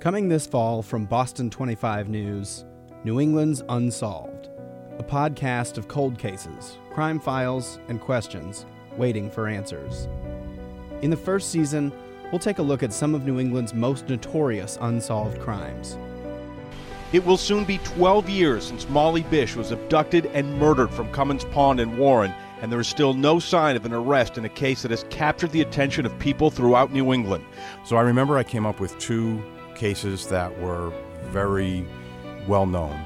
Coming this fall from Boston 25 News, New England's Unsolved, a podcast of cold cases, crime files, and questions waiting for answers. In the first season, we'll take a look at some of New England's most notorious unsolved crimes. It will soon be 12 years since Molly Bish was abducted and murdered from Comins Pond in Warren, and there is still no sign of an arrest in a case that has captured the attention of people throughout New England. So I remember I came up with two cases that were very well known,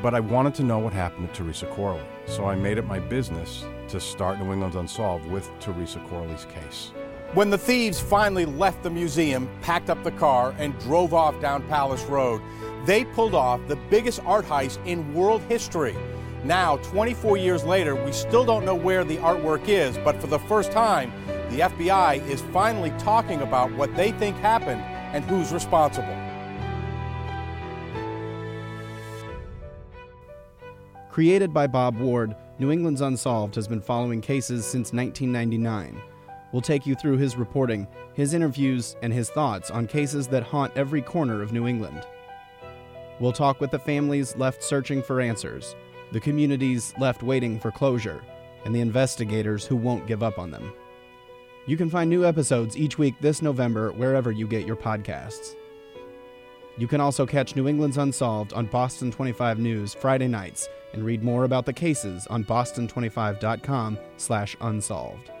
but I wanted to know what happened to Teresa Corley. So I made it my business to start New England's Unsolved with Teresa Corley's case. When the thieves finally left the museum, packed up the car, and drove off down Palace Road, they pulled off the biggest art heist in world history. Now, 24 years later, we still don't know where the artwork is, but for the first time, the FBI is finally talking about what they think happened and who's responsible. Created by Bob Ward, New England's Unsolved has been following cases since 1999. We'll take you through his reporting, his interviews, and his thoughts on cases that haunt every corner of New England. We'll talk with the families left searching for answers, the communities left waiting for closure, and the investigators who won't give up on them. You can find new episodes each week this November wherever you get your podcasts. You can also catch New England's Unsolved on Boston 25 News Friday nights and read more about the cases on boston25.com/unsolved.